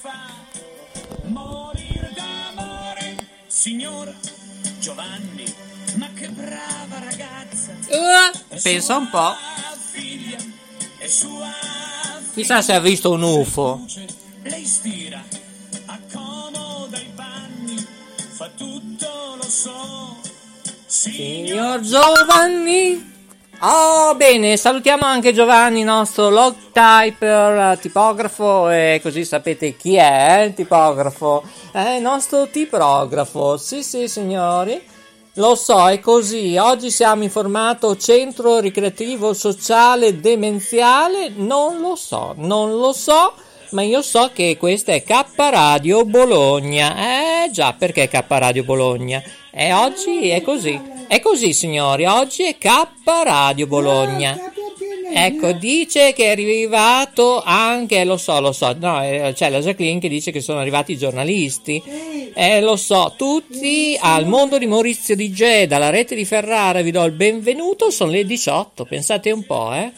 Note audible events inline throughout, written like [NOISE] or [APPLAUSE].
fa morire d'amore. Signor Giovanni, ma che brava ragazza. Uh, pensa un po'. Figlia Chissà se ha visto un UFO. le ispira, accomoda i panni, fa tutto, lo so. Signor Giovanni. Oh, bene, salutiamo anche Giovanni, nostro log typer, eh, tipografo, e così sapete chi è eh, il tipografo. È il nostro tipografo, sì sì signori. Lo so, è così. Oggi siamo in formato centro ricreativo sociale demenziale. Non lo so, non lo so, ma io so che questa è K Radio Bologna. Eh già, perché K Radio Bologna? E oggi è così. È così, signori. Oggi è K Radio Bologna. Ecco, dice che è arrivato anche, lo so, lo so, no, eh, c'è la Jacqueline che dice che sono arrivati i giornalisti. Eh, lo so, tutti al mondo di Maurizio DJ, dalla rete di Ferrara, vi do il benvenuto, sono le 18, pensate un po', eh.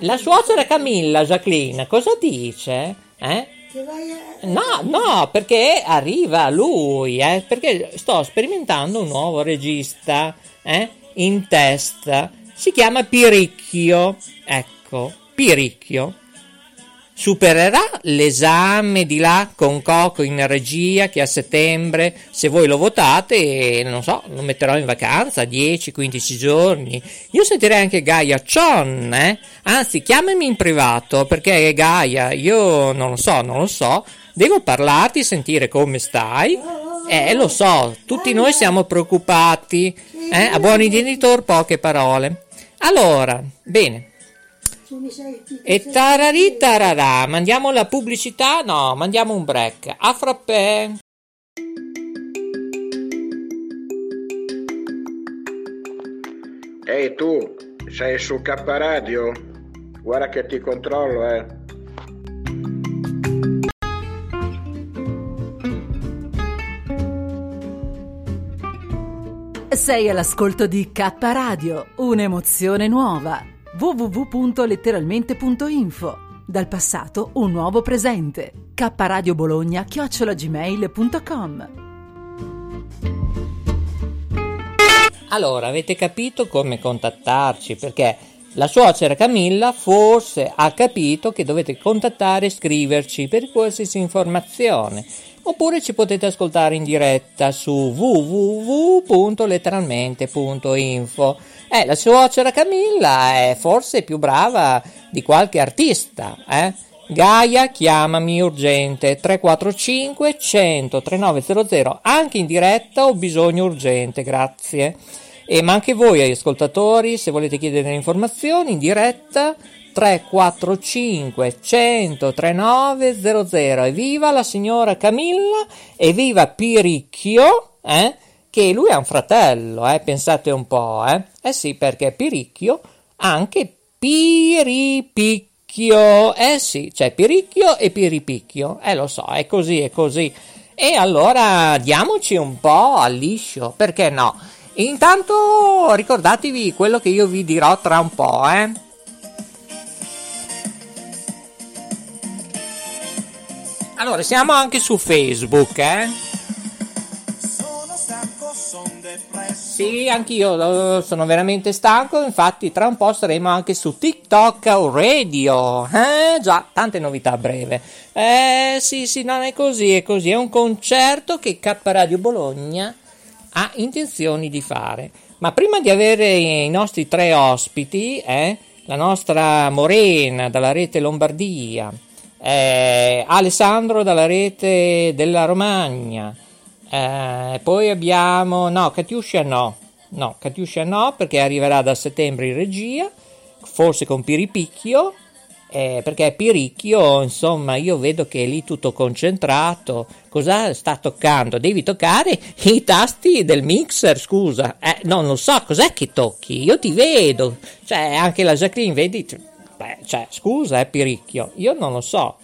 La suocera Camilla, Jacqueline, cosa dice? Eh? No, no, perché arriva lui, eh, perché sto sperimentando un nuovo regista eh, in testa. Si chiama Piricchio. Ecco, Piricchio. Supererà l'esame di là con Coco in regia che a settembre, se voi lo votate, non so, lo metterò in vacanza 10-15 giorni. Io sentirei anche Gaia Chon, eh? Anzi, chiamami in privato perché Gaia, io non lo so, non lo so. Devo parlarti, sentire come stai. Eh, lo so, tutti noi siamo preoccupati. Eh? A buoni genitori poche parole. Allora, bene. E tararì tararà, mandiamo la pubblicità? No, mandiamo un break. A frappè. Ehi tu, sei su K Radio? Guarda che ti controllo, eh. Sei all'ascolto di K Radio, un'emozione nuova. www.letteralmente.info Dal passato un nuovo presente. K Radio Bologna chiocciolagmail.com Allora, avete capito come contattarci? Perché la suocera Camilla forse ha capito che dovete contattare e scriverci per qualsiasi informazione. Oppure ci potete ascoltare in diretta su www.letteralmente.info. Eh, la suocera Camilla è forse più brava di qualche artista, eh? Gaia, chiamami urgente 345 100 3900 anche in diretta ho bisogno urgente, grazie. E ma anche voi ascoltatori, se volete chiedere informazioni in diretta 345 100 3900 evviva la signora Camilla e viva Piricchio, eh? Che lui ha un fratello, eh? Pensate un po', eh? Eh sì, perché Piricchio anche Piripicchio eh sì, c'è Piricchio e Piripicchio, eh lo so, è così, è così. E allora diamoci un po' al liscio, perché no? Intanto ricordatevi quello che io vi dirò tra un po', eh. Allora, siamo anche su Facebook, eh. Sì, anch'io sono veramente stanco, infatti tra un po' saremo anche su TikTok Radio. Eh già, tante novità a breve. Eh sì, sì, non è così, è così, è un concerto che K Radio Bologna ha intenzioni di fare. Ma prima di avere i nostri tre ospiti, eh, la nostra Morena dalla rete Lombardia, eh, Alessandro dalla rete della Romagna, eh, poi abbiamo, no, Catiuscia no, no, Catiuscia no perché arriverà da settembre in regia, forse con Piripicchio, eh, perché Piricchio, insomma, io vedo che è lì tutto concentrato. Cosa sta toccando? Devi toccare i tasti del mixer, scusa. Eh, non lo so, cos'è che tocchi? Io ti vedo. Cioè, anche la Jacqueline, vedi? Beh, cioè, scusa, eh, Piricchio, io non lo so.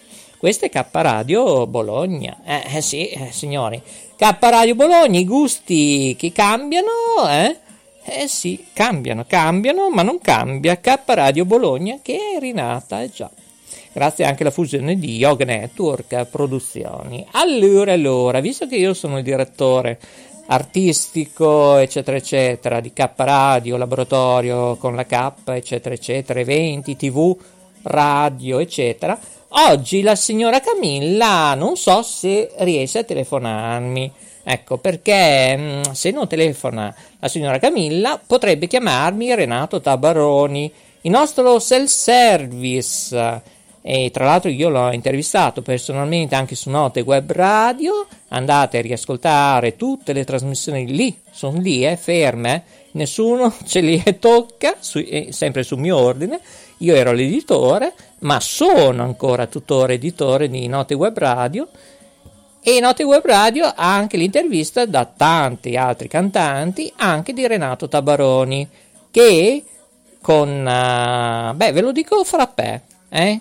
Questa è K Radio Bologna. Eh, eh sì, eh, signori. K Radio Bologna, i gusti che cambiano, eh? Eh sì, cambiano, cambiano, ma non cambia K Radio Bologna che è rinata, eh già. grazie anche alla fusione di Yoga Network Produzioni. Allora, allora, visto che io sono il direttore artistico, eccetera, eccetera, di K Radio, laboratorio con la K, eccetera, eccetera, eventi, tv, radio, eccetera, oggi la signora Camilla non so se riesce a telefonarmi. Ecco, perché mm, se non telefona la signora Camilla potrebbe chiamarmi Renato Tabaroni, il nostro self-service. E tra l'altro io l'ho intervistato personalmente anche su Note Web Radio. Andate a riascoltare tutte le trasmissioni lì, sono lì, eh, ferme, nessuno [LAUGHS] ce li tocca, su, eh, sempre sul mio ordine. Io ero l'editore, ma sono ancora tuttora editore di Note Web Radio e Note Web Radio ha anche l'intervista da tanti altri cantanti, anche di Renato Tabaroni, che con, uh, beh, ve lo dico frappè, eh?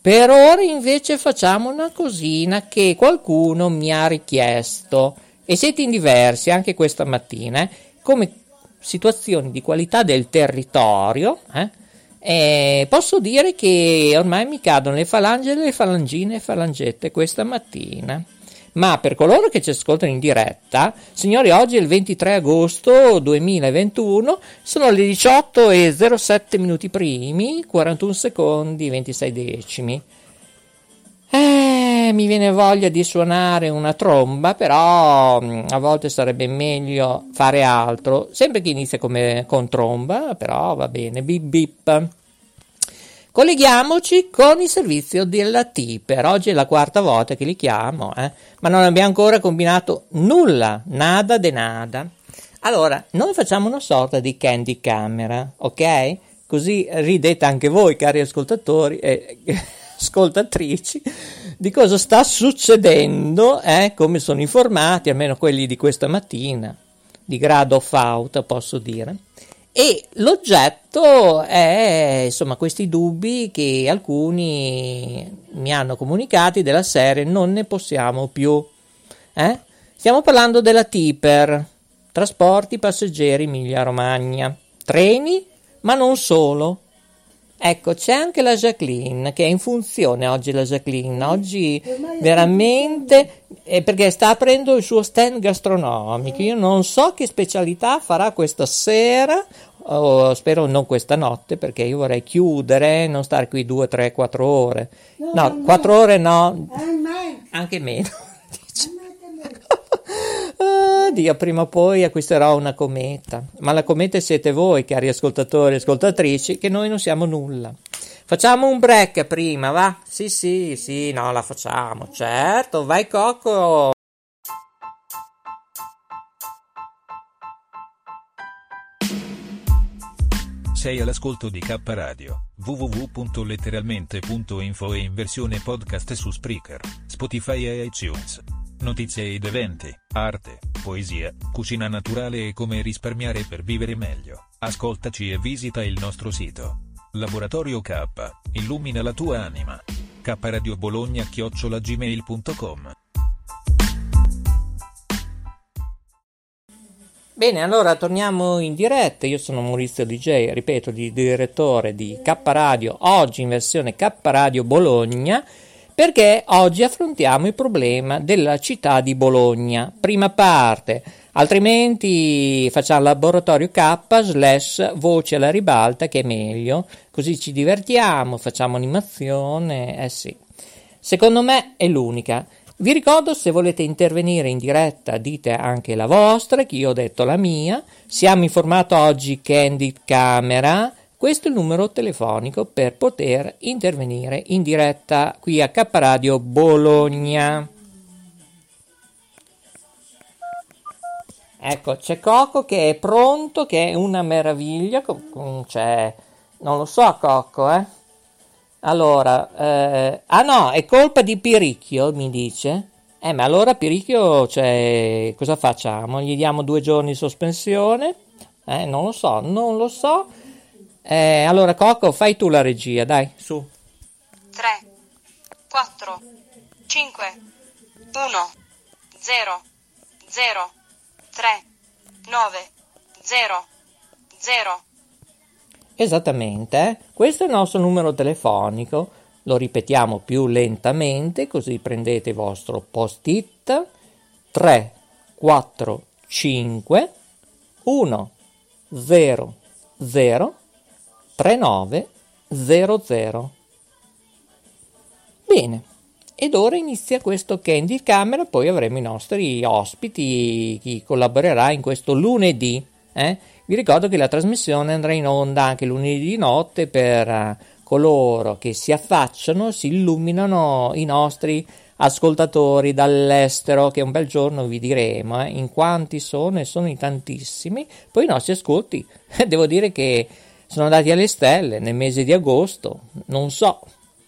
Per ora invece facciamo una cosina che qualcuno mi ha richiesto e siete in diversi anche questa mattina, eh? come situazioni di qualità del territorio, eh? Eh, posso dire che ormai mi cadono le falange, le falangine e falangette questa mattina. Ma per coloro che ci ascoltano in diretta, signori, oggi è il 23 agosto 2021, sono le 18 e 07 minuti primi, 41 secondi, 26 decimi. Eh, mi viene voglia di suonare una tromba, però mm, a volte sarebbe meglio fare altro, sempre che inizia come, con tromba, però va bene, bip bip. Colleghiamoci con il servizio della Tipper. Oggi è la quarta volta che li chiamo, eh? ma non abbiamo ancora combinato nulla, nada de nada. Allora, noi facciamo una sorta di candy camera, ok? Così ridete anche voi, cari ascoltatori e [LAUGHS] ascoltatrici, di cosa sta succedendo, eh? come sono informati, almeno quelli di questa mattina, di grado fauta, posso dire. E l'oggetto è insomma questi dubbi che alcuni mi hanno comunicati della serie non ne possiamo più. Eh? Stiamo parlando della Tipper, trasporti passeggeri Emilia Romagna, treni, ma non solo. Ecco, c'è anche la Jacqueline che è in funzione oggi la Jacqueline, oggi veramente eh, perché sta aprendo il suo stand gastronomico. Io non so che specialità farà questa sera, o spero non questa notte perché io vorrei chiudere, non stare qui due, tre, quattro ore. No, quattro ore no, anche meno. [LAUGHS] Ah, Dio, prima o poi acquisterò una cometa. Ma la cometa siete voi, cari ascoltatori e ascoltatrici, che noi non siamo nulla. Facciamo un break prima, va? Sì, sì, sì, no, la facciamo, certo. Vai, Cocco. Sei all'ascolto di K Radio, www.letteralmente.info e in versione podcast su Spreaker, Spotify e iTunes. Notizie ed eventi, arte, poesia, cucina naturale e come risparmiare per vivere meglio. Ascoltaci e visita il nostro sito. Laboratorio K, illumina la tua anima. K Radio Bologna chiocciolagmail.com Bene, allora torniamo in diretta. Io sono Maurizio DJ, ripeto, di direttore di K Radio, oggi in versione K Radio Bologna, perché oggi affrontiamo il problema della città di Bologna. Prima parte, altrimenti facciamo laboratorio K slash voce alla ribalta che è meglio, così ci divertiamo, facciamo animazione, eh sì. Secondo me è l'unica. Vi ricordo se volete intervenire in diretta dite anche la vostra, che io ho detto la mia. Siamo in formato oggi Candid Camera. Questo è il numero telefonico per poter intervenire in diretta qui a K Radio Bologna. Ecco, c'è Coco che è pronto, che è una meraviglia. C'è, non lo so, Cocco, eh. Allora, eh, ah no, è colpa di Piricchio, mi dice. Eh, ma allora Piricchio, cioè, cosa facciamo? Gli diamo due giorni di sospensione? Eh, non lo so, non lo so. Eh, allora, Cocco, fai tu la regia, dai, su. 3, 4, 5, 1, 0, 0, 3, 9, 0, 0. Esattamente, eh? questo è il nostro numero telefonico. Lo ripetiamo più lentamente, così prendete il vostro post-it. 3, 4, 5, 1, 0, 0, 3, 9, 0, 0. Bene, ed ora inizia questo Candy Camera, poi avremo i nostri ospiti, chi collaborerà in questo lunedì. Eh? Vi ricordo che la trasmissione andrà in onda anche lunedì di notte per uh, coloro che si affacciano, si illuminano i nostri ascoltatori dall'estero, che un bel giorno vi diremo eh, in quanti sono e sono in tantissimi. Poi i nostri ascolti, [LAUGHS] devo dire che sono andati alle stelle nel mese di agosto, non so,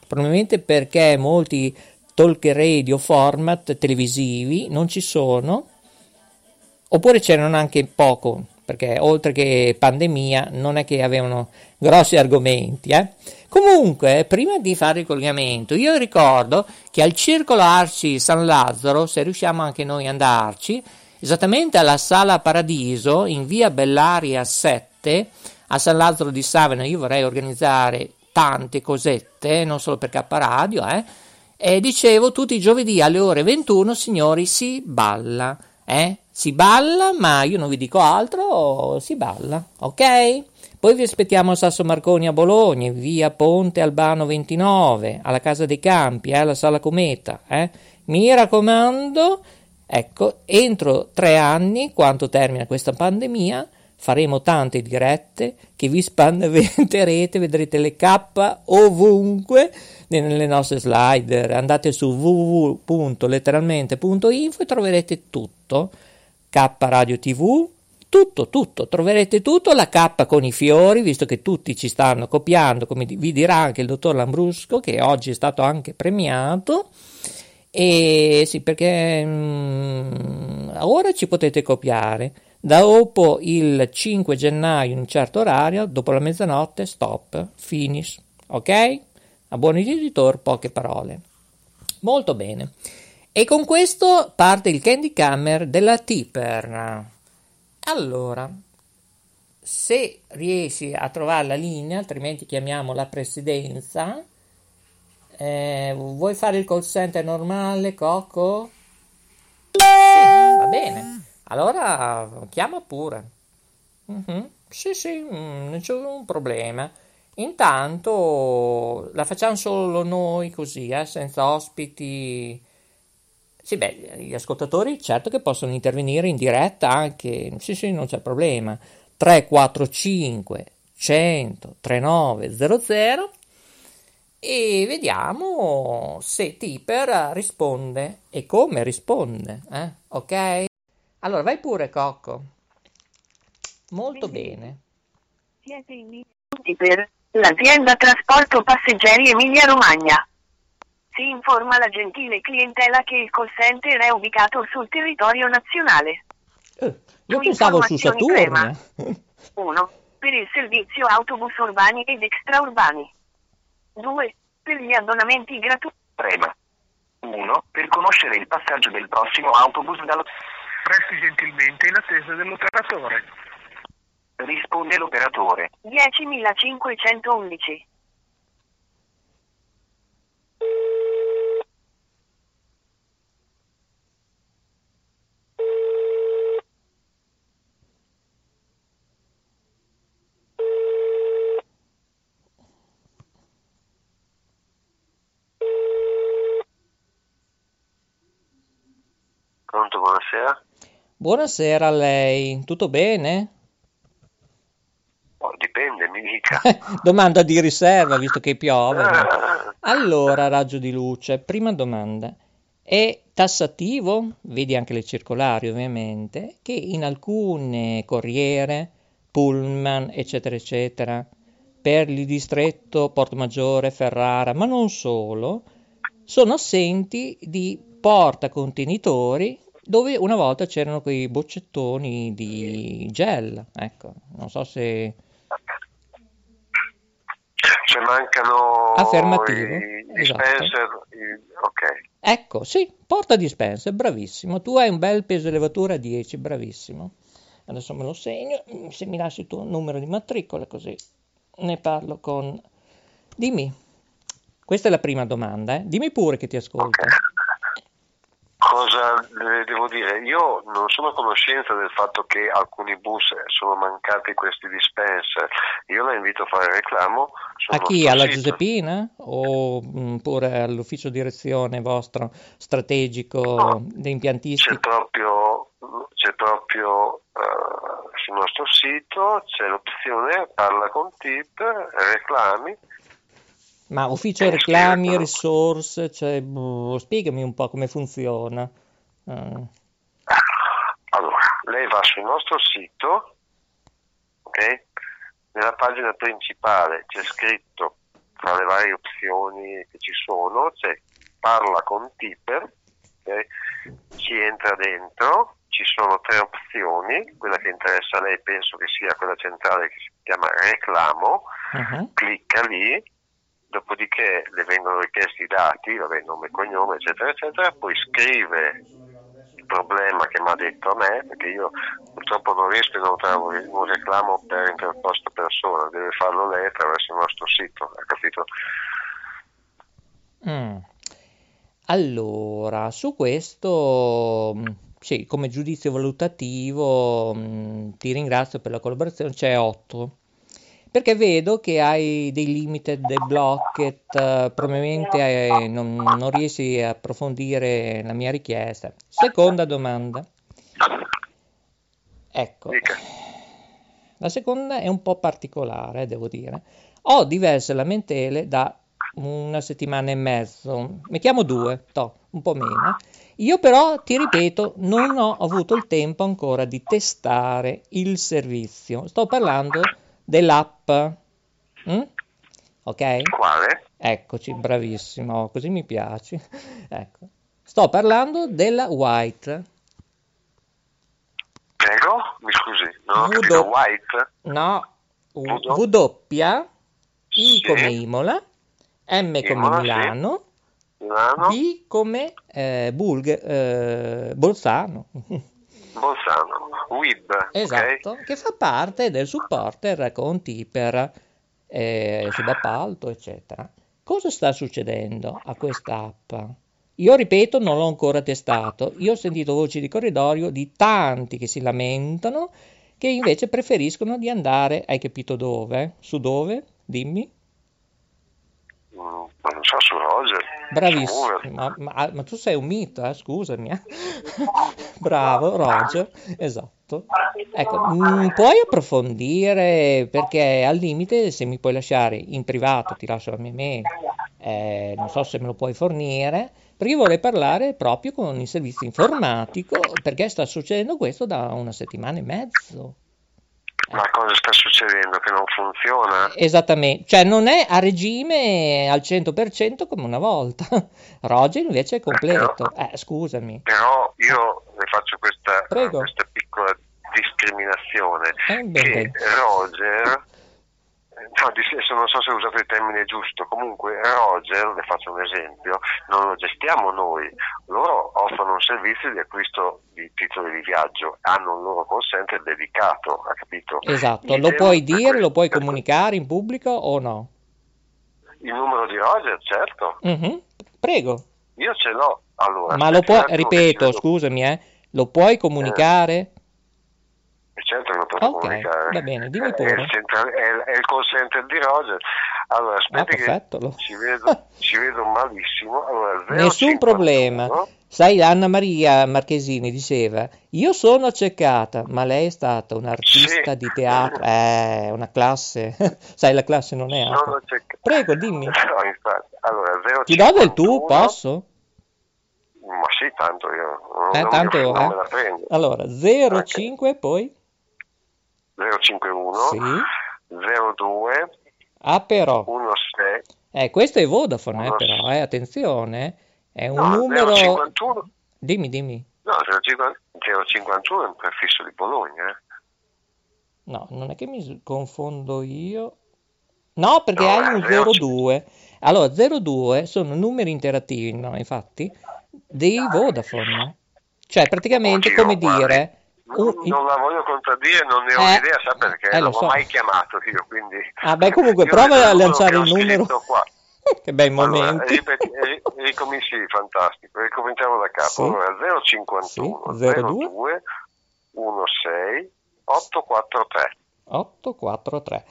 probabilmente perché molti talk radio format televisivi non ci sono, oppure c'erano anche poco, perché oltre che pandemia non è che avevano grossi argomenti. Eh? Comunque, prima di fare il collegamento, io ricordo che al Circolo Arci San Lazzaro, se riusciamo anche noi ad andarci, esattamente alla Sala Paradiso, in via Bellaria 7, a San Lazzaro di Savena, io vorrei organizzare tante cosette, non solo per K Radio, eh? E dicevo, tutti i giovedì alle ore 21, signori, si balla, eh? Si balla, ma io non vi dico altro, si balla, ok? Poi vi aspettiamo a Sasso Marconi a Bologna, via Ponte Albano 29, alla Casa dei Campi, eh, alla Sala Cometa, eh? Mi raccomando, ecco, entro tre anni, quanto termina questa pandemia, faremo tante dirette che vi spannerete, [LAUGHS] vedrete le K ovunque nelle nostre slide. Andate su www.letteralmente.info e troverete tutto. K Radio TV, tutto, tutto, troverete tutto, la K con i fiori, visto che tutti ci stanno copiando, come vi dirà anche il dottor Lambrusco, che oggi è stato anche premiato. E sì, perché mm, ora ci potete copiare. Dopo il 5 gennaio in un certo orario, dopo la mezzanotte, stop, finish, ok? A buon editor, poche parole. Molto bene. E con questo parte il Candy Camera della Tipper. Allora, se riesci a trovare la linea, altrimenti chiamiamo la presidenza. Eh, vuoi fare il call center normale, Coco? Sì, va bene. Allora chiama pure. Uh-huh. Sì, sì, mm, non c'è un problema. Intanto la facciamo solo noi così, eh, senza ospiti. Sì, beh, gli ascoltatori certo che possono intervenire in diretta anche, sì, sì, non c'è problema. 345 100 3900 e vediamo se Tipper risponde e come risponde, eh? ok? Allora, vai pure, Cocco. Molto bene. Siete in per l'azienda trasporto passeggeri Emilia Romagna. Si informa la gentile clientela che il call center è ubicato sul territorio nazionale. Eh, io pensavo su Saturno. 1. Per il servizio autobus urbani ed extraurbani. 2. Per gli abbonamenti gratuiti. Prema. 1. Per conoscere il passaggio del prossimo autobus dallo... Resti gentilmente in attesa dell'operatore. Risponde l'operatore. 10.511. Pronto, buonasera. Buonasera a lei, tutto bene? Oh, dipende, mi dica. [LAUGHS] domanda di riserva, visto che piove. Allora, raggio di luce, prima domanda. È tassativo, vedi anche le circolari ovviamente, che in alcune corriere, pullman, eccetera, eccetera, per il distretto Porto Maggiore, Ferrara, ma non solo, sono assenti di portacontenitori dove una volta c'erano quei boccettoni di gel, ecco, non so se... Cioè mancano Affermativo, i esatto. dispenser, i- ok. Ecco, sì, porta dispenser, bravissimo. Tu hai un bel peso elevatore a 10, bravissimo. Adesso me lo segno, se mi lasci il tuo numero di matricola così ne parlo con... Dimmi. Questa è la prima domanda, eh. Dimmi pure che ti ascolto. Cosa devo dire? Io non sono a conoscenza del fatto che alcuni bus sono mancati questi dispenser. Io la invito a fare reclamo. A chi? Alla sito. Giuseppina? O mm, all'ufficio direzione vostro strategico di C'è impiantistica? proprio, c'è proprio eh, sul nostro sito c'è l'opzione parla con tip, reclami. Ma ufficio reclami, resource, cioè, boh, spiegami un po' come funziona. Eh, Allora, lei va sul nostro sito, ok? Nella pagina principale c'è scritto tra le varie opzioni che ci sono, c'è parla con tipper, ok? Ci entra dentro, ci sono tre opzioni, quella che interessa a lei penso che sia quella centrale che si chiama reclamo, uh-huh. clicca lì, dopodiché le vengono richiesti i dati, vabbè, nome cognome, eccetera, eccetera, poi scrive il problema che mi ha detto a me, perché io purtroppo non riesco a inoltrare un un reclamo per interposta persona, deve farlo lei attraverso il nostro sito, ha capito? Mm. Allora, su questo, mm, sì, come giudizio valutativo, mm, ti ringrazio per la collaborazione, c'è 8. Perché vedo che hai dei limited, dei blocket, eh, probabilmente eh, non, non riesci a approfondire la mia richiesta. Seconda domanda. Ecco, la seconda è un po' particolare, devo dire. Ho diverse lamentele da una settimana e mezzo, mettiamo due, to, un po' meno. Io però, ti ripeto, non ho avuto il tempo ancora di testare il servizio. Sto parlando dell'app. Mm? Ok? Quale? Eccoci, bravissimo, così mi piaci. Ecco. Sto parlando della White. Prego? Mi scusi, non ho do- white? No, Vudo? W, I come Imola, M come Imola, sì. Milano, Milano? B come eh, Bulg- eh, Bolzano. [LAUGHS] Bolzano, WIB? Esatto, che fa parte del supporter con Tipper, eh, subappalto, eccetera. Cosa sta succedendo a questa app? Io ripeto, non l'ho ancora testato. Io ho sentito voci di corridoio di tanti che si lamentano, che invece preferiscono di andare, hai capito dove? Su dove? Dimmi. Non so, su Roger. Bravissimo, ma, ma- ma tu sei un mito, eh, scusami. eh. [LAUGHS] Bravo, Roger, esatto. Ecco, mm, puoi approfondire perché al limite se mi puoi lasciare in privato, ti lascio la mia mail, eh, non so se me lo puoi fornire, perché io vorrei parlare proprio con il servizio informatico perché sta succedendo questo da una settimana e mezzo. Ma cosa sta succedendo? Che non funziona? Esattamente, cioè non è a regime al 100% come una volta. [LAUGHS] Roger invece è completo. Eh, scusami. Però io le faccio questa, questa piccola discriminazione. Eh, che. Roger, no, di- non so se ho usato il termine giusto, comunque Roger, le faccio un esempio, non lo gestiamo noi, loro offrono un servizio di acquisto di titoli di viaggio, hanno un loro call center dedicato, ha capito? Esatto, lo puoi dire, lo puoi comunicare in pubblico o no? Il numero di Roger, certo, Mhm, Prego, io ce l'ho. Allora, ma lo puoi, ripeto, scusami, eh, lo puoi comunicare? Certo che lo posso Ok, comunicare. va bene, dimmi È il, pure. central- è il- è il call center di Roger. Allora, Ah, aspetti perfetto. lo- che ci vedo, [LAUGHS] ci vedo malissimo. Allora, Nessun 051, problema. Sai, Anna Maria Marchesini diceva, io sono accecata, ma lei è stata un'artista di teatro, eh, una classe, [LAUGHS] sai, la classe non è Sono cec- Prego, dimmi. [LAUGHS] No, infatti. Allora, 051, Ti do del tu, posso? Ma sì, tanto io non, Eh, tanto, non eh. me la prendo. Allora, 05 poi? 051 Sì. 02 Ah, però. 16 Eh, questo è Vodafone, eh, però, eh, attenzione. È un no, numero... 051 Dimmi, dimmi. no, 050 051 è un prefisso di Bologna. eh. No, non è che mi confondo io. No, perché No, hai un eh, 02. Allora, 02 sono numeri interattivi, no, infatti, dei Vodafone. Cioè, praticamente, Oddio, come guardi, dire... Non, un- non la voglio contraddire, non ne ho Eh, idea, sa perché? eh, non so. l'ho mai chiamato io, quindi... Ah, beh, comunque, [LAUGHS] prova a lanciare il numero. qua. [LAUGHS] che bei Allora, momenti. ri- ricominci, fantastico. Ricominciamo da capo. Sì. Allora, 051 Sì, 02 02 16 843. 843.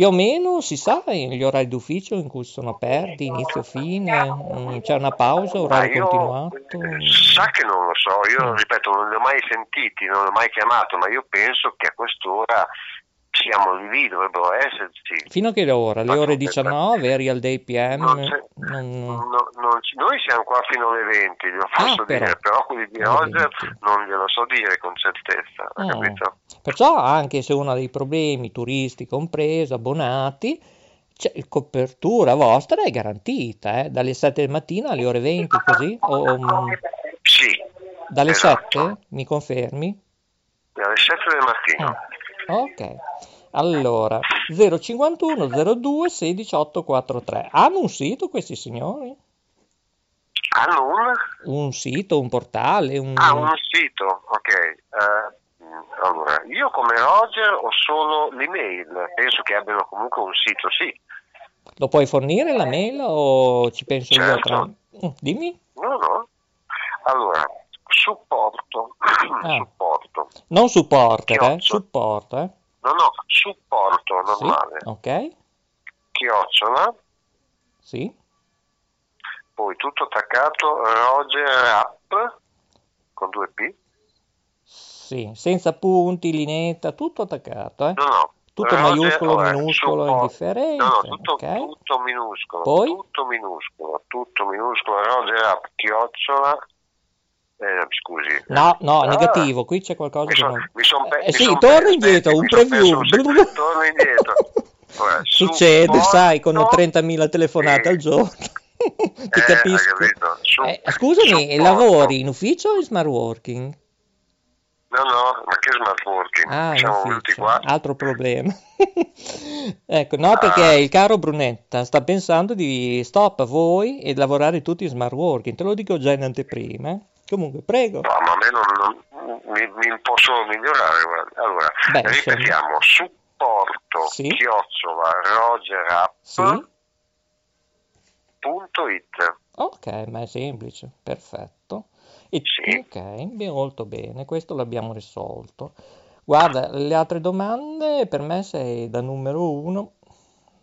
Più o meno si sa gli orari d'ufficio in cui sono aperti, inizio, fine, mm, c'è una pausa, orario io continuato. sa che non lo so, io Mm. ripeto, non li ho mai sentiti, non li ho mai chiamato, ma io penso che a quest'ora siamo lì, dovrebbero esserci. Fino a che ora? Le ore non- 19, Real Day PM? Non Non- No, non noi siamo qua fino alle 20, glielo posso Ah, però. dire, però quelli di Roger 20. non glielo so dire con certezza, Mm. capito? Perciò anche se uno ha dei problemi, turisti compreso, abbonati, c'è il copertura vostra è garantita, eh, dalle 7 del mattino alle ore 20 così? O, mm, Sì, dalle esatto. 7? Mi confermi? alle 7 del mattino. Ah, ok. Allora, 051 02 16 843. Hanno un sito questi signori? Hanno un... Un sito, un portale, un... Ah, un sito, ok. Mm, allora, io come Roger ho solo l'email, penso che abbiano comunque un sito, sì. Lo puoi fornire la mail o ci penso io Certo. tra... Mm, Dimmi. No, no. Allora, supporto, [CLEARS THROAT] Ah. supporto. Non supporter, eh? Chiocciola. Supporto, eh? No, no, supporto Sì, normale. ok, Chiocciola, sì, poi tutto attaccato, Roger App, con due P. sì, senza punti, linetta, tutto attaccato, eh? No, no. Tutto Roger, maiuscolo, allora, minuscolo, support- indifferente, No, tutto, ok? tutto minuscolo. Poi? Tutto minuscolo, tutto minuscolo. Roger App, chiocciola. Eh, scusi. No, no, Ah, negativo, qui c'è qualcosa Mi che non... mi son pe- Eh, mi sì, son torna indietro, un perso preview. torno indietro. [LAUGHS] Allora, Succede, supporto- sai, con 30.000 telefonate Sì. al giorno. [LAUGHS] Ti Eh, capisco. Su- Eh, scusami, supporto. lavori in ufficio o in smart working? No, no, ma che smart working? Ah, Siamo venuti qua. altro problema. [LAUGHS] ecco, no, perché Ah. il caro Brunetta sta pensando di stop a voi e lavorare tutti in smart working. Te lo dico già in anteprima. eh. Comunque, prego. No, ma a me non, non- mi, mi posso migliorare. guarda. Allora, Beh, ripetiamo, supporto Sì. chiocciola rogerapp.it. Sì? Ok, ma è semplice, perfetto. [LAUGHS] E, Ok, beh, molto bene, questo l'abbiamo risolto. Guarda, le altre domande per me sei da numero uno.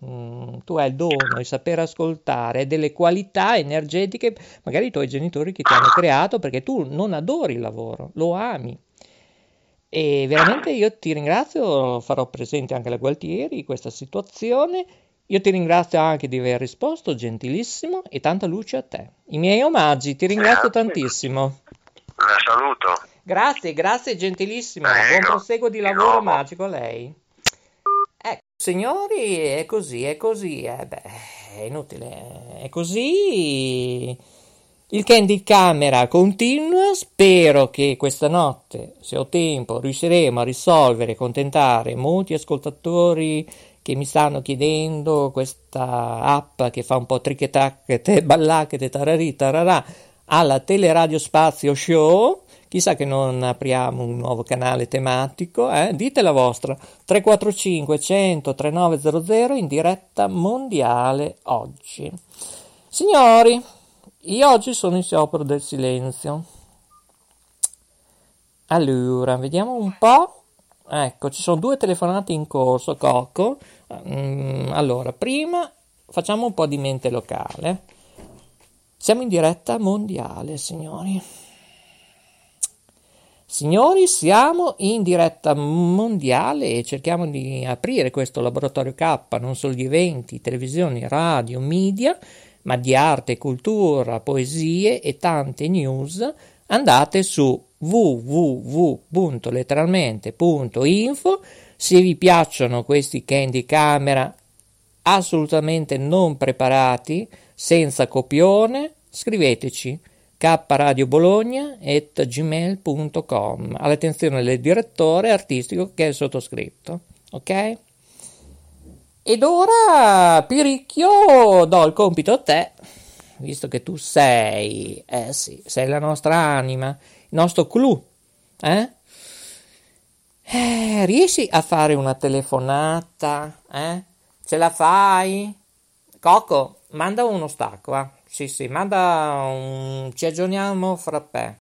Mm, tu hai il dono di saper ascoltare delle qualità energetiche, magari i tuoi genitori che ti hanno creato, perché tu non adori il lavoro, lo ami. E veramente io ti ringrazio, farò presente anche alla Gualtieri questa situazione. Io ti ringrazio anche di aver risposto, gentilissimo, e tanta luce a te. I miei omaggi, ti ringrazio Grazie. tantissimo. La saluto. Grazie, grazie, gentilissimo. Prego. Buon proseguo di lavoro magico a lei. Ecco, signori, è così, è così. Eh, beh, è inutile. È così. Il candy camera continua. Spero che questa notte, se ho tempo, riusciremo a risolvere e accontentare molti ascoltatori che mi stanno chiedendo questa app che fa un po' trichetac, [LAUGHS] ballacche, tararì, tararà alla Teleradio Spazio Show. Chissà che non apriamo un nuovo canale tematico, eh? Dite la vostra. 345 100 3900 in diretta mondiale oggi. Signori, io oggi sono in sciopero del silenzio. Allora, vediamo un po'. Ecco, ci sono due telefonate in corso, Coco. Mm, allora, prima facciamo un po' di mente locale. Siamo in diretta mondiale, signori. Signori, siamo in diretta mondiale e cerchiamo di aprire questo laboratorio K, non solo di eventi, televisioni, radio, media, ma di arte, cultura, poesie e tante news. Andate su www.letteralmente.info se vi piacciono questi candy camera assolutamente non preparati, senza copione, scriveteci kradiobologna.gmail.com all'attenzione del direttore artistico che è il sottoscritto, ok? Ed ora, Piricchio, do il compito a te, visto che tu sei, eh sì, sei la nostra anima, il nostro clou, eh? Eh, riesci a fare una telefonata, eh? Ce la fai? Coco, Manda uno stacco, va. Sì, sì, manda un... Ci aggiorniamo frappè.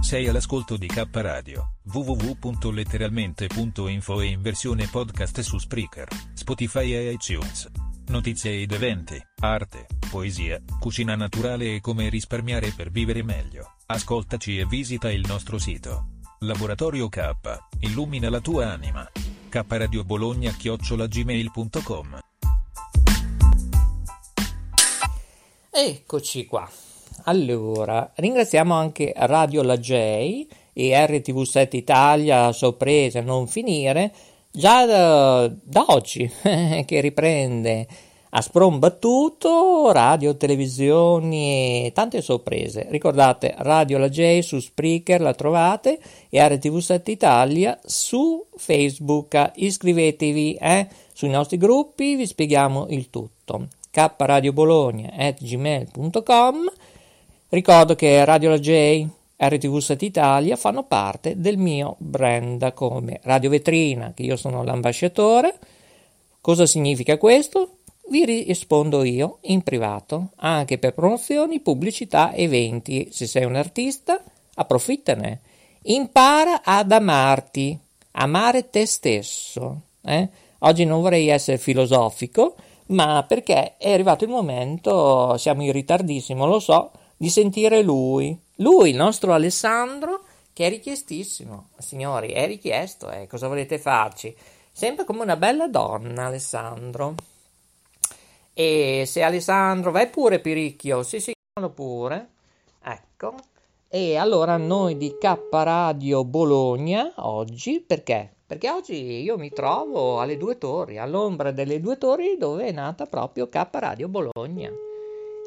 Sei all'ascolto di K Radio, www.letteralmente.info e in versione podcast su Spreaker, Spotify e iTunes. Notizie ed eventi, arte, poesia, cucina naturale e come risparmiare per vivere meglio. Ascoltaci e visita il nostro sito. Laboratorio K, illumina la tua anima. K Radio Bologna chiocciolagmail.com Eccoci qua. Allora, ringraziamo anche Radio La J e RTV7 Italia, sorpresa non finire, già da, da oggi [LAUGHS] che riprende a spron battuto, radio, televisioni e tante sorprese. Ricordate, Radio La J su Spreaker la trovate e RTV7 Italia su Facebook. Iscrivetevi eh, sui nostri gruppi, vi spieghiamo il tutto. kradiobologna.gmail.com Ricordo che Radio La J, RTV Sat Italia fanno parte del mio brand come Radio Vetrina, che io sono l'ambasciatore. Cosa significa questo? Vi rispondo io in privato, anche per promozioni, pubblicità, eventi. Se sei un artista, approfittane. Impara ad amarti, amare te stesso. Eh? Oggi non vorrei essere filosofico, ma perché è arrivato il momento, siamo in ritardissimo, lo so, di sentire lui. Lui, il nostro Alessandro, che è richiestissimo. Signori, è richiesto, eh, cosa volete farci? Sembra come una bella donna, Alessandro. E se Alessandro, vai pure Piricchio, sì sì, fallo pure. Ecco. E allora noi di K Radio Bologna oggi, perché? Perché oggi io mi trovo alle due torri, all'ombra delle due torri dove è nata proprio K Radio Bologna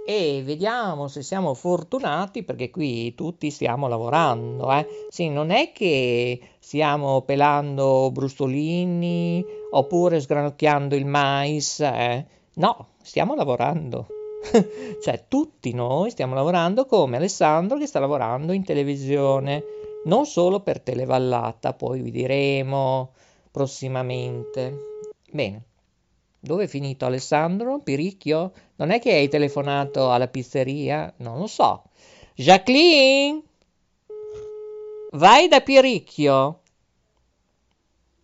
e vediamo se siamo fortunati perché qui tutti stiamo lavorando. Eh. Sì, non è che stiamo pelando brustolini oppure sgranocchiando il mais, eh. no, stiamo lavorando. [LAUGHS] cioè tutti noi stiamo lavorando come Alessandro che sta lavorando in televisione, non solo per Televallata, poi vi diremo prossimamente. Bene. Dove è finito Alessandro? Piricchio? Non è che hai telefonato alla pizzeria? Non lo so. Jacqueline? Vai da Piricchio.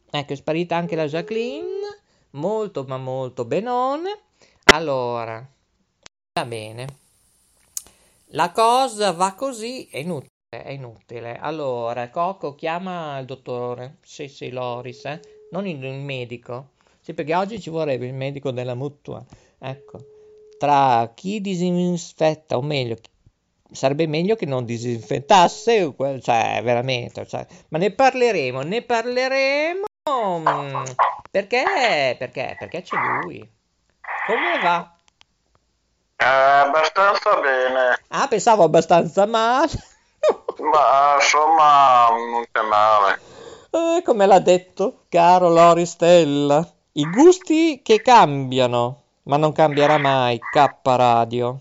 Ecco, è sparita anche la Jacqueline. Molto, ma molto benone. Allora, va bene. La cosa va così, è inutile, è inutile. Allora, Coco chiama il dottore. Sì, sì, Loris, eh? Non il medico. Sì, perché oggi ci vorrebbe il medico della mutua. Ecco, tra chi disinfetta, o meglio, sarebbe meglio che non disinfettasse, cioè, veramente, cioè, ma ne parleremo, ne parleremo. Mm, perché? Perché? Perché c'è lui. Come va? Eh, abbastanza bene. Ah, pensavo abbastanza male. [LAUGHS] Ma insomma, non c'è male. Eh, come l'ha detto, caro Loristella. I gusti che cambiano, ma non cambierà mai K Radio.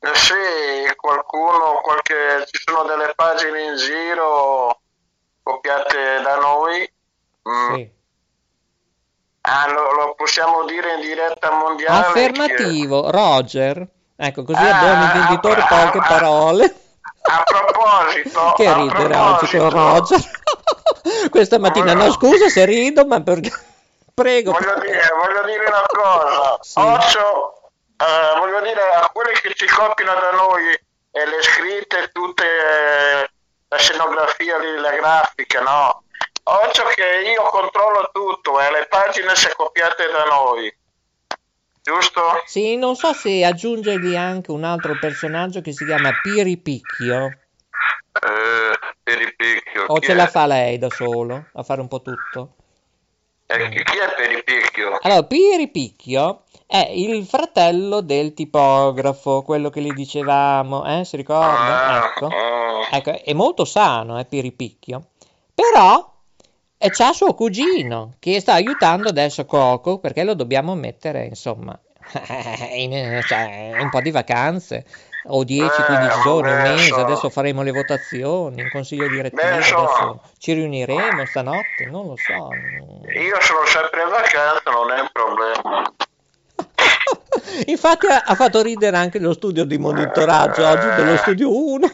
Eh sì, qualcuno, qualche, ci sono delle pagine in giro copiate da noi. Mm. Sì. Ah, lo, lo possiamo dire in diretta mondiale. Affermativo, che- Roger. Ecco, così Ah, abbiamo il venditore ah, poche parole. A proposito, [LAUGHS] Che ridere oggi con Roger. [LAUGHS] Questa mattina, no scusa se rido, ma perché... Prego. Voglio dire, voglio dire una cosa, Sì. Occhio, eh, voglio dire a quelli che ci copiano da noi e le scritte, tutte eh, la scenografia, la grafica, no? Occhio che io controllo tutto e le pagine se copiate da noi, giusto? Sì, non so se aggiungergli anche un altro personaggio che si chiama Piripicchio Eh, Peripicchio, o ce è? la fa lei da solo a fare un po' tutto. Eh, chi, è Peripicchio? Allora, Piripicchio è il fratello del tipografo, quello che gli dicevamo, eh, si ricorda? Ah, Ecco. ah. Ecco, è molto sano, eh, Piripicchio. Però e c'ha suo cugino che sta aiutando adesso Coco perché lo dobbiamo mettere, insomma, [LAUGHS] in, cioè, un po' di vacanze. O 10, Eh, 15 giorni, un mese, so. adesso faremo le votazioni, il consiglio direttivo, Beh, so. adesso ci riuniremo stanotte, non lo so. Io sono sempre in vacanza, non è un problema. [LAUGHS] Infatti ha, ha fatto ridere anche lo studio di monitoraggio oggi dello studio 1.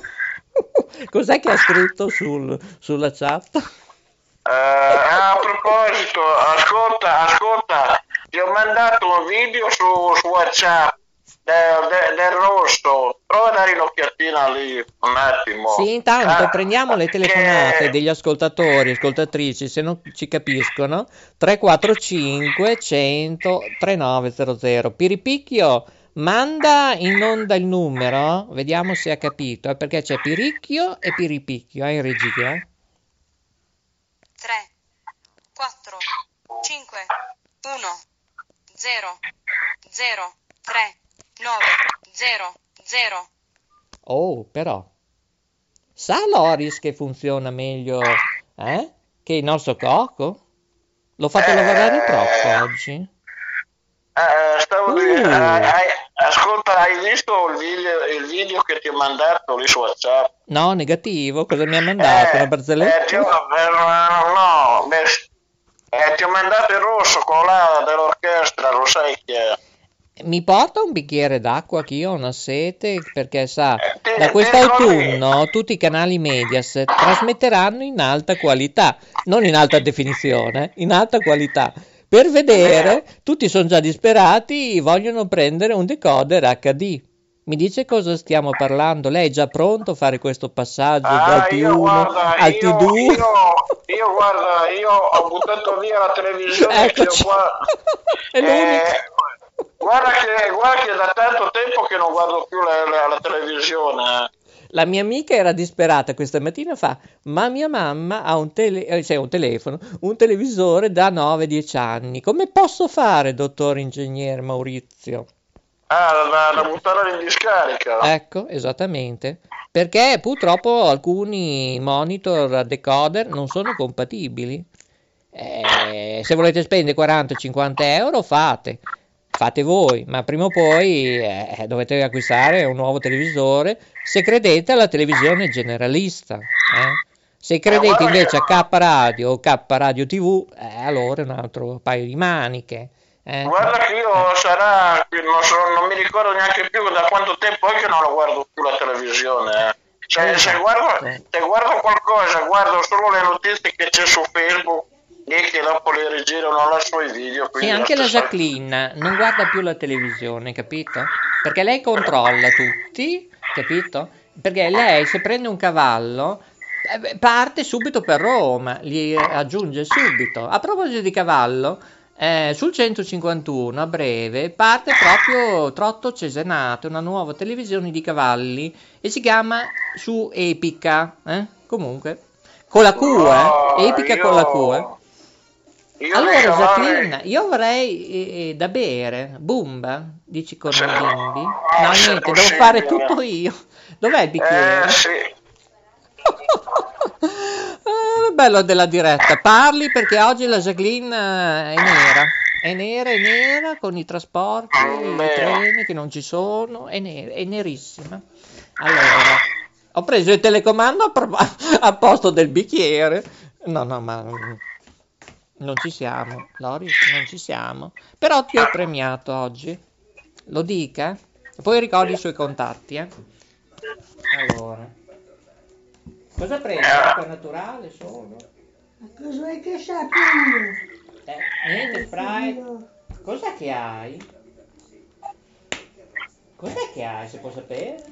[LAUGHS] Cos'è che ha scritto sul- sulla chat? Eh, a proposito, ascolta, ascolta, ti ho mandato un video su, su WhatsApp del, del- del rosso. Prova a dare un'occhiatina lì un attimo. Sì, intanto Ah, prendiamo le telefonate che- degli ascoltatori, ascoltatrici, se non ci capiscono, 345 100 3900. Piripicchio, manda in onda il numero, vediamo se ha capito, eh, perché c'è Piricchio e Piripicchio, eh, in regia. 3, 4, 5, 1, 0, 0, 3, 9, 0, 0. Oh, però, sa Loris che funziona meglio, eh, che il nostro Coco? L'ho fatto Eh. lavorare troppo oggi. Eh, stavo Uh. dicendo, hai- hai- ascolta, hai visto il video, il video che ti ho mandato lì su WhatsApp? No, negativo, cosa mi ha mandato? Una Eh, barzelletta? ti ho, eh, no, eh, ti ho mandato il rosso con la dell'orchestra, lo sai chi è. Mi porta un bicchiere d'acqua che io ho una sete perché sa, ti- da quest'autunno tutti i canali Mediaset trasmetteranno in alta qualità, non in alta definizione, in alta qualità. Per vedere, tutti sono già disperati, vogliono prendere un decoder HD. Mi dice cosa stiamo parlando? Lei è già pronto a fare questo passaggio dal Ah, io T1 guarda, al io, T2? io, io guarda, io ho buttato via la televisione che ho Eccoci. qua. [LAUGHS] È. Eh, guarda, che, guarda che da tanto tempo che non guardo più la, la- la televisione. eh. La mia amica era disperata questa mattina fa, ma mia mamma ha un, tele- cioè un telefono, un televisore da 9-10 anni. Come posso fare, dottor ingegnere Maurizio? Ah, da, da buttare in discarica. Ecco, esattamente. Perché purtroppo alcuni monitor decoder non sono compatibili. Eh, se volete spendere 40-50 euro, fate. Fate voi, ma prima o poi eh, dovete acquistare un nuovo televisore se credete alla televisione generalista. eh. Se credete invece a K Radio o K Radio TV, eh, allora è un altro paio di maniche. eh. Guarda che io sarà, non, so, non mi ricordo neanche più da quanto tempo è che non lo guardo più la televisione. eh. Cioè, se, guardo, se guardo qualcosa, guardo solo le notizie che c'è su Facebook e che dopo le rigirano là sui video. Sì, quindi anche la Jacqueline non guarda più la televisione, capito? Perché lei controlla tutti, capito? Perché lei se prende un cavallo eh, parte subito per Roma, li aggiunge subito. A proposito di cavallo, eh, sul 151 a breve parte proprio Trotto Cesenato, una nuova televisione di cavalli e si chiama su Epica, eh? Comunque, con la Q, No, eh? Epica con la Q, eh? Io- Allora, Jacqueline, io avrei eh, eh, da bere. Bumba? Dici con i bimbi? Ah, No, niente, devo fare tutto io. Dov'è il bicchiere? Eh sì, Ah, [LAUGHS] bello della diretta. Parli perché oggi la Jacqueline eh, è nera. È nera, è nera con i trasporti, i Beh. treni che non ci sono. È, nera, è nerissima. Allora, ho preso il telecomando a, pro- [LAUGHS] a posto del bicchiere. No, no, ma non ci siamo, Lori, non ci siamo. Però ti ho premiato oggi. Lo dica? Poi ricordi i suoi contatti, eh. Allora. Cosa prendi? Acqua naturale solo? Cosa vuoi che sappia io? Eh, niente, Sprite. Cos'è che hai? Cos'è che hai, se può sapere?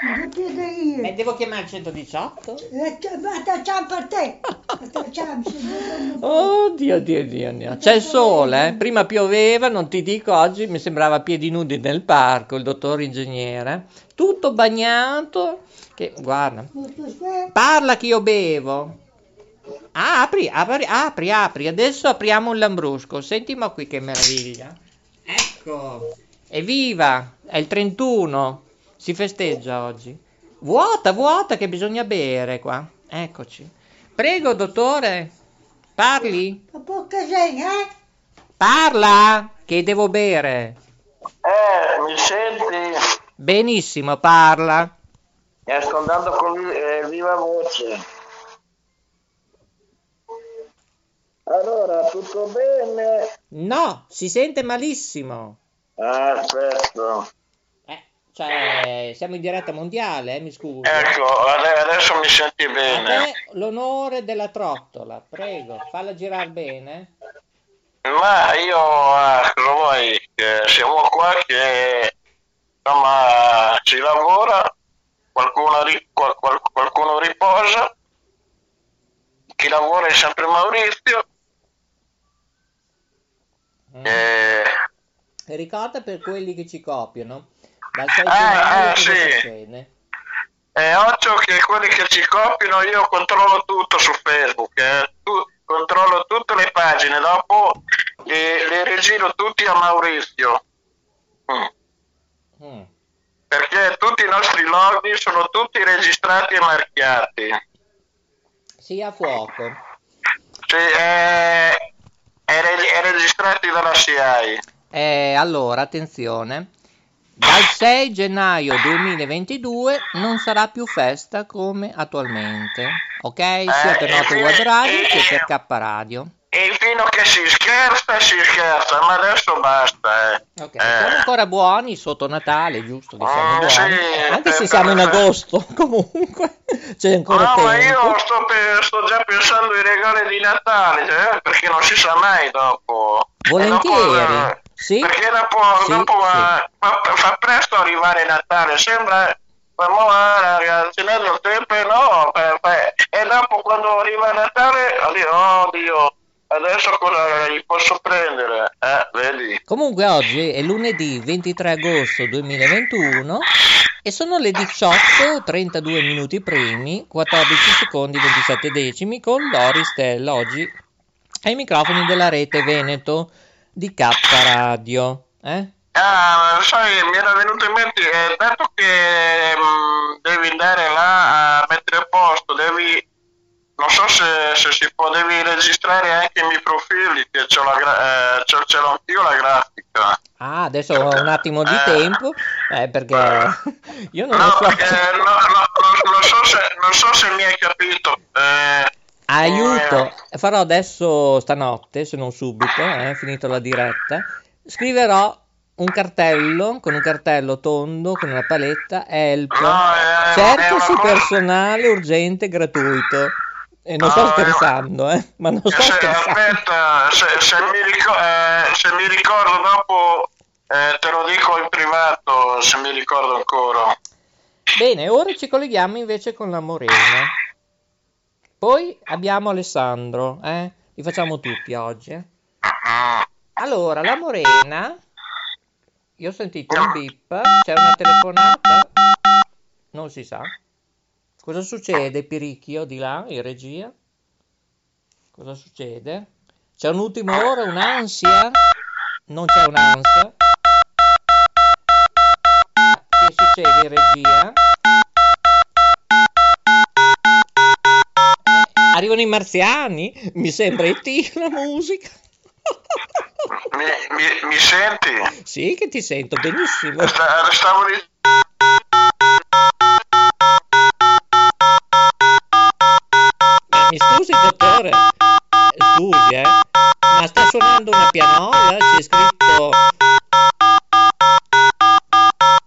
Non chiedo io. Eh, devo chiamare il 118? Eh, a te. Ciampa, se non- Oh, Dio, Dio, Dio, Dio. C'è il sole, eh? Prima pioveva, non ti dico, oggi mi sembrava a piedi nudi nel parco, il dottor ingegnere. Tutto bagnato. Che, guarda, parla che io bevo. Ah, apri, apri, apri, apri. Adesso apriamo il lambrusco. Senti ma qui che meraviglia. Ecco. Evviva! È il 31. Si festeggia oggi. Vuota, vuota che bisogna bere qua. Eccoci. Prego, dottore. Parli? Ma poca gente, eh? Parla! Che devo bere. eh, mi senti? Benissimo, parla. E sto andando con eh, viva voce. Allora, tutto bene? No, si sente malissimo. Ah, aspetta. Cioè, siamo in diretta mondiale, eh, mi scusi. Ecco, ade- adesso mi senti bene. l'onore della trottola, prego, falla girare bene. Ma io, ah, cosa vuoi? Che siamo qua che insomma si lavora, qualcuno, ri- qual- qual- qualcuno riposa, chi lavora è sempre Maurizio. E- E ricorda per quelli che ci copiano, dal 6 gennaio ah, cosa sì. È occhio che quelli che ci copiano io controllo tutto su Facebook, eh. Tu- controllo tutte le pagine, dopo le, le rigiro tutti a Maurizio. Mm. Mm. Perché tutti i nostri loghi sono tutti registrati e marchiati. Sì, a fuoco. Sì, è, è registrati dalla SIAI. Eh, allora, attenzione, dal 6 gennaio 2022 non sarà più festa come attualmente, ok? Sia per Eh, Note eh, Web Radio eh, che per K Radio. E fino che si scherza, si scherza, ma adesso basta. Eh. Ok, siamo ancora buoni sotto Natale, giusto che siamo Mm, buoni, sì, anche se eh, siamo in per- agosto, [LAUGHS] comunque c'è ancora No, ma tempo. io sto, pe- sto già pensando ai regali di Natale, eh, perché non si sa mai dopo. Volentieri, eh, sì. Perché dopo, Sì, dopo sì. va- fa, fa presto arrivare Natale, sembra... Ma ah, ragazzi, nel tempo no, per- per- e dopo quando arriva Natale, oddio, oddio, adesso cosa gli posso prendere? Eh, vedi? Comunque oggi è lunedì 23 agosto 2021 e sono le 18, 32 minuti primi, 14 secondi 27 decimi con Lori Stella oggi ai microfoni della rete Veneto di K Radio. Eh? Ah, sai, mi era venuto in mente, eh, dato che mm, devi andare là a mettere a posto, devi, non so se, se si può, devi registrare anche i miei profili, che c'ho la gra- eh, c'ho- ce l'ho anch'io la grafica. Ah, adesso ho un attimo di Eh. tempo eh, perché [LAUGHS] io non No, lo so. perché no, no, no, non, so se, non so se mi hai capito. Eh, Aiuto, farò adesso stanotte, se non subito, eh, finito la diretta, scriverò un cartello con un cartello tondo con una paletta help. È cercasi una cosa- personale urgente gratuito. E non sto No, è- scherzando eh ma non sto se- scherzando. aspetta, se, se mi ricor- eh, se mi ricordo dopo eh, te lo dico in privato, se mi ricordo ancora. bene ora ci colleghiamo invece con la Morena poi abbiamo Alessandro eh? Li facciamo tutti oggi eh. allora la Morena io ho sentito un beep c'è una telefonata non si sa. Cosa succede Piricchio di là in regia? Cosa succede? C'è un'ultima ora un'ansia? Non c'è un'ansia? Che succede in regia arrivano i marziani mi sembra E.T. la musica Mi, mi- mi senti? sì che ti sento benissimo Sta- stavo dicendo. Ma mi scusi, dottore? Scusi, eh? Ma sta suonando una pianola? C'è scritto.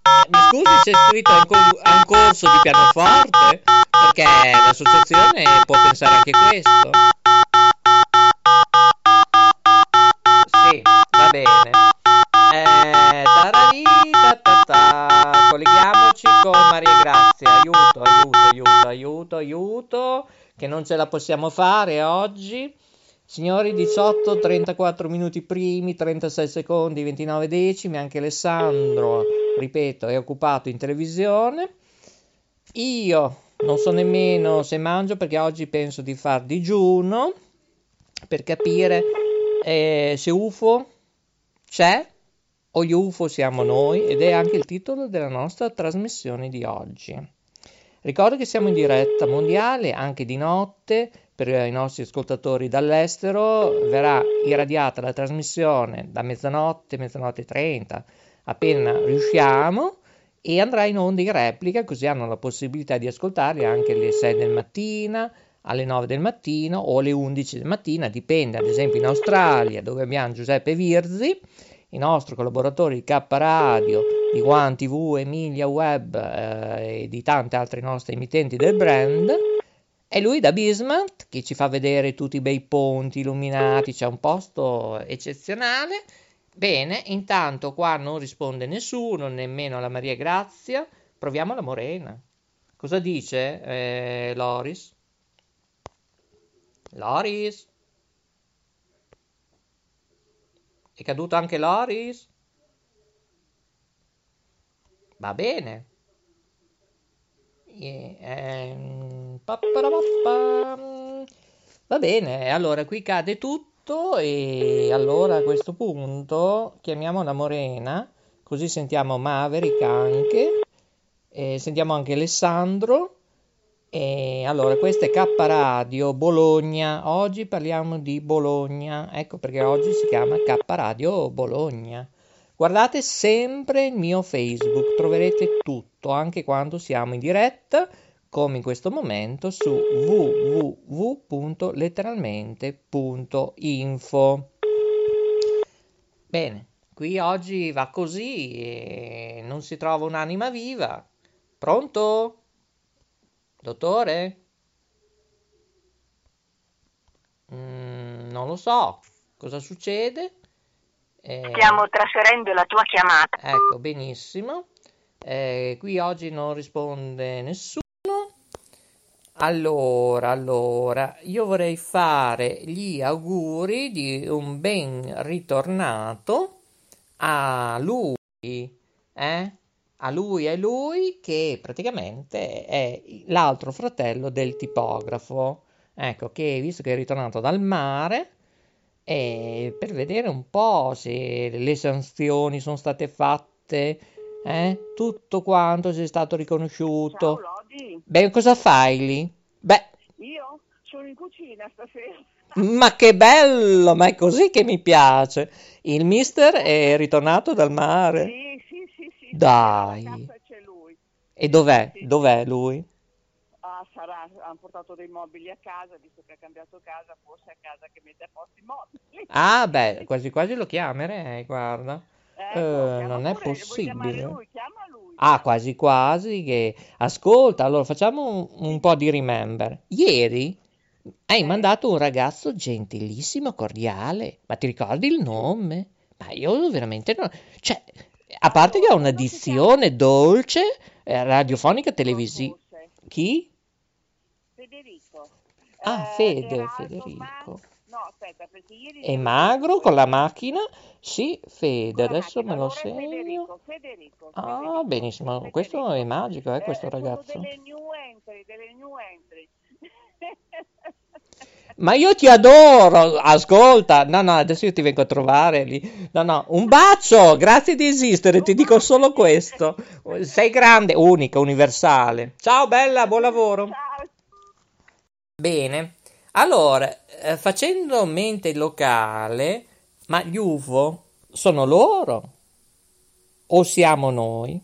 Eh, Mi scusi se è scritto a un, co- a un corso di pianoforte? Perché l'associazione può pensare anche questo. Sì, va bene. Eh, tararì, ta ta ta. Colleghiamoci con Maria Grazia. Aiuto, aiuto, aiuto, aiuto, aiuto. Che non ce la possiamo fare oggi. Signori, 18, 34 minuti primi, 36 secondi, 29 decimi. Anche Alessandro, ripeto, è occupato in televisione. Io non so nemmeno se mangio perché oggi penso di far digiuno per capire eh, se UFO c'è o gli UFO siamo noi ed è anche il titolo della nostra trasmissione di oggi. Ricordo che siamo in diretta mondiale anche di notte per i nostri ascoltatori dall'estero, verrà irradiata la trasmissione da mezzanotte, mezzanotte 30, appena riusciamo e andrà in onda in replica, così hanno la possibilità di ascoltarli anche alle 6 del mattino, alle 9 del mattino o alle 11 del mattino, dipende ad esempio in Australia dove abbiamo Giuseppe Virzi, il nostro collaboratore di K Radio, di One TV, Emilia Web eh, e di tante altre nostre emittenti del brand. E lui da Bismarck che ci fa vedere tutti i bei ponti illuminati, c'è un posto eccezionale. Bene, intanto qua non risponde nessuno, nemmeno la Maria Grazia. Proviamo la Morena. Cosa dice eh, Loris? Loris? È caduto anche Loris? Va bene. E, ehm, Va bene, allora qui cade tutto e allora a questo punto chiamiamo la Morena, così sentiamo Maverick anche, e sentiamo anche Alessandro. E allora, questa è K Radio Bologna. Oggi parliamo di Bologna. Ecco perché oggi si chiama K Radio Bologna. Guardate sempre il mio Facebook, troverete tutto, anche quando siamo in diretta, come in questo momento, su www.letteralmente.info. Bene, qui oggi va così e non si trova un'anima viva. Pronto? Dottore? Mm, non lo so. Cosa succede? Eh, Stiamo trasferendo la tua chiamata. Ecco, benissimo. Eh, qui oggi non risponde nessuno. Allora, allora, io vorrei fare gli auguri di un ben ritornato a lui, eh? a lui e lui che praticamente è l'altro fratello del tipografo. Ecco, che visto che è ritornato dal mare, eh, per vedere un po' se le sanzioni sono state fatte, eh? tutto quanto se è stato riconosciuto. Ciao Lodi. Beh, cosa fai lì? Beh, Io sono in cucina stasera. ma che bello, ma è così che mi piace. Il mister è ritornato dal mare. Sì, sì, sì, sì. Dai. E dov'è? Dov'è lui? Ah, sarà, hanno portato dei mobili a casa, visto che ha cambiato casa, forse a casa che mette a posto i mobili. Ah, beh, quasi quasi lo chiamerei, guarda. Ecco, Eh, non è pure, possibile. lui? Lui. Ah, quasi quasi che... Ascolta, allora facciamo un, un po' di remember. Ieri hai mandato un ragazzo gentilissimo, cordiale, ma ti ricordi il nome? Ma io veramente non... Cioè, a parte che ha una dizione dolce, eh, radiofonica, televisiva... Chi? Federico. Ah, Eh, Fede, Federico. No, aspetta, perché ieri... È magro con la macchina? Sì, Fede, adesso macchina, me lo allora segno. Federico, Federico, Ah, Federico. benissimo, questo è magico, eh, questo Eh, ragazzo. delle new entry, delle new entry. [LAUGHS] Ma io ti adoro, ascolta, no, no, adesso io ti vengo a trovare lì. No, no, un bacio, grazie di esistere, ti dico solo questo. Sei grande, unica, universale. Ciao bella, buon lavoro. Bene, allora, eh, facendo mente locale, ma gli UFO sono loro? O siamo noi?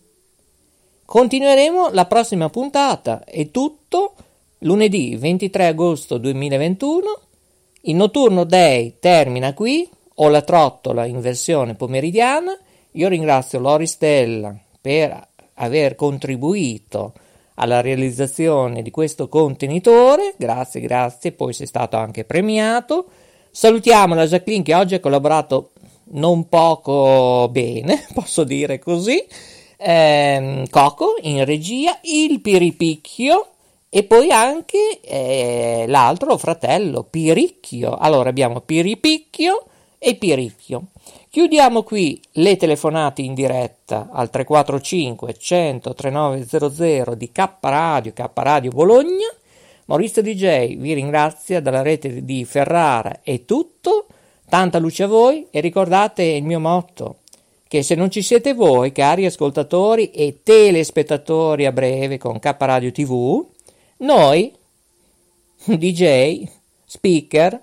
Continueremo la prossima puntata, è tutto. Lunedì 23 agosto 2021, il notturno day termina qui, ho la trottola in versione pomeridiana, io ringrazio Lori Stella per aver contribuito alla realizzazione di questo contenitore, grazie, grazie, poi sei stato anche premiato, salutiamo la Jacqueline che oggi ha collaborato non poco bene, [LAUGHS] posso dire così, ehm, Coco in regia, il Piripicchio, e poi anche eh, l'altro fratello, Piricchio. Allora abbiamo Piripicchio e Piricchio. Chiudiamo qui le telefonate in diretta al 345 100 3900 di K Radio, K Radio Bologna. Maurizio DJ vi ringrazia dalla rete di Ferrara. È tutto. Tanta luce a voi e ricordate il mio motto che se non ci siete voi, cari ascoltatori e telespettatori a breve con K Radio TV, noi, DJ, speaker,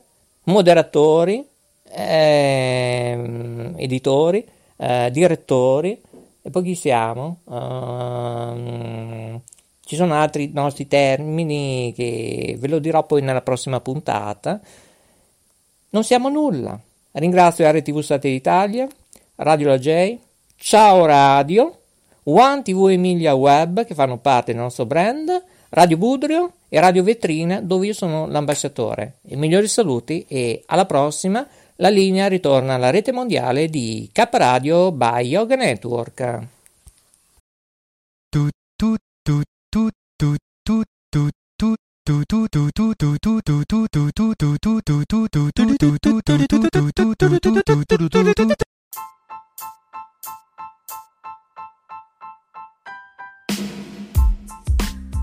moderatori, ehm, editori, eh, direttori, e poi chi siamo? Ehm, ci sono altri nostri termini che ve lo dirò poi nella prossima puntata. Non siamo nulla. Ringrazio RTV Satellite Italia, Radio La J, Ciao Radio, One TV Emilia Web che fanno parte del nostro brand, Radio Budrio e Radio Vetrina dove io sono l'ambasciatore. I migliori saluti e alla prossima. La linea ritorna alla rete mondiale di K Radio by Yoga Network.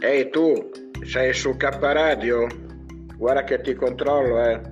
Ehi tu, sei su K Radio? Guarda che ti controllo, eh.